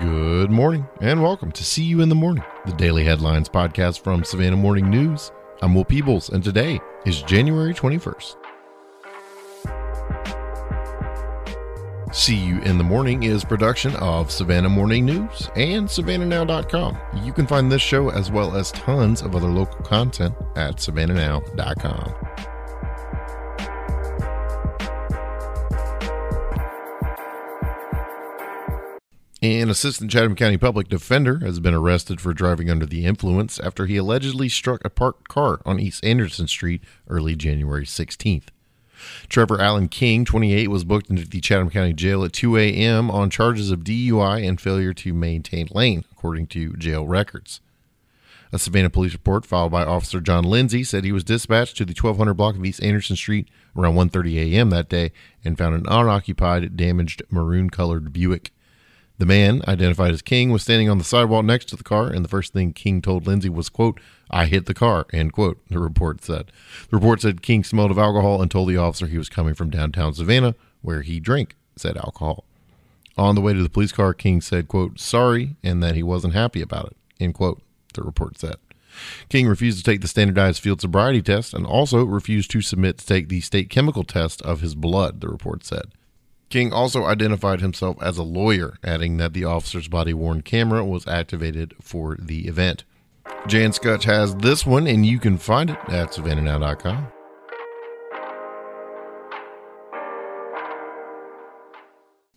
Good morning and welcome to See You in the Morning, the daily headlines podcast from Savannah Morning News. I'm Will Peebles and today is January 21st. See You in the Morning is production of Savannah Morning News and SavannahNow.com. You can find this show as well as tons of other local content at SavannahNow.com. An assistant Chatham County public defender has been arrested for driving under the influence after he allegedly struck a parked car on East Anderson Street early January 16th. Trevor Allen King, 28, was booked into the Chatham County Jail at 2 a.m. on charges of DUI and failure to maintain lane, according to jail records. A Savannah police report filed by Officer John Lindsay said he was dispatched to the 1200 block of East Anderson Street around 1:30 a.m. that day and found an unoccupied, damaged maroon-colored Buick. The man, identified as King, was standing on the sidewalk next to the car, and the first thing King told Lindsay was, quote, I hit the car, end quote, the report said. The report said King smelled of alcohol and told the officer he was coming from downtown Savannah, where he drank said alcohol. On the way to the police car, King said, quote, sorry, and that he wasn't happy about it, end quote, the report said. King refused to take the standardized field sobriety test and also refused to submit to take the state chemical test of his blood, the report said. King also identified himself as a lawyer, adding that the officer's body worn camera was activated for the event. Jan Skutch has this one, and you can find it at savannahnow.com.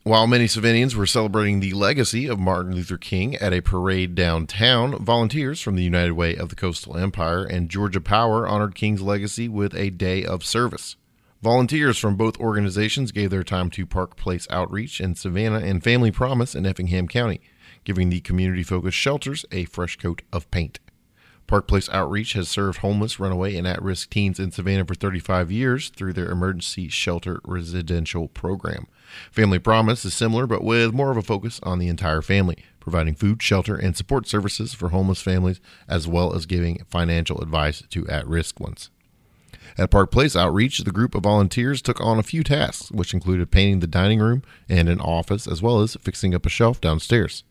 While many Savannahans were celebrating the legacy of Martin Luther King at a parade downtown, volunteers from the United Way of the Coastal Empire and Georgia Power honored King's legacy with a day of service. Volunteers from both organizations gave their time to Park Place Outreach in Savannah and Family Promise in Effingham County, giving the community focused shelters a fresh coat of paint. Park Place Outreach has served homeless, runaway, and at risk teens in Savannah for 35 years through their emergency shelter residential program. Family Promise is similar, but with more of a focus on the entire family, providing food, shelter, and support services for homeless families, as well as giving financial advice to at risk ones. At Park Place Outreach, the group of volunteers took on a few tasks, which included painting the dining room and an office, as well as fixing up a shelf downstairs.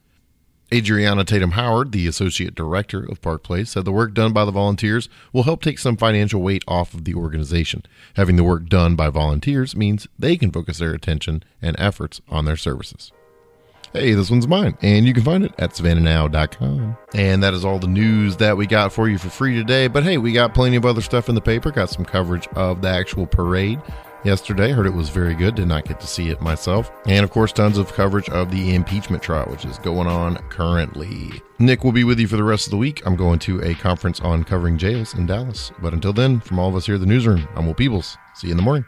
Adriana Tatum Howard, the associate director of Park Place, said the work done by the volunteers will help take some financial weight off of the organization. Having the work done by volunteers means they can focus their attention and efforts on their services hey, this one's mine. And you can find it at savannahnow.com. And that is all the news that we got for you for free today. But hey, we got plenty of other stuff in the paper. Got some coverage of the actual parade yesterday. Heard it was very good. Did not get to see it myself. And of course, tons of coverage of the impeachment trial, which is going on currently. Nick will be with you for the rest of the week. I'm going to a conference on covering jails in Dallas. But until then, from all of us here at the newsroom, I'm Will Peebles. See you in the morning.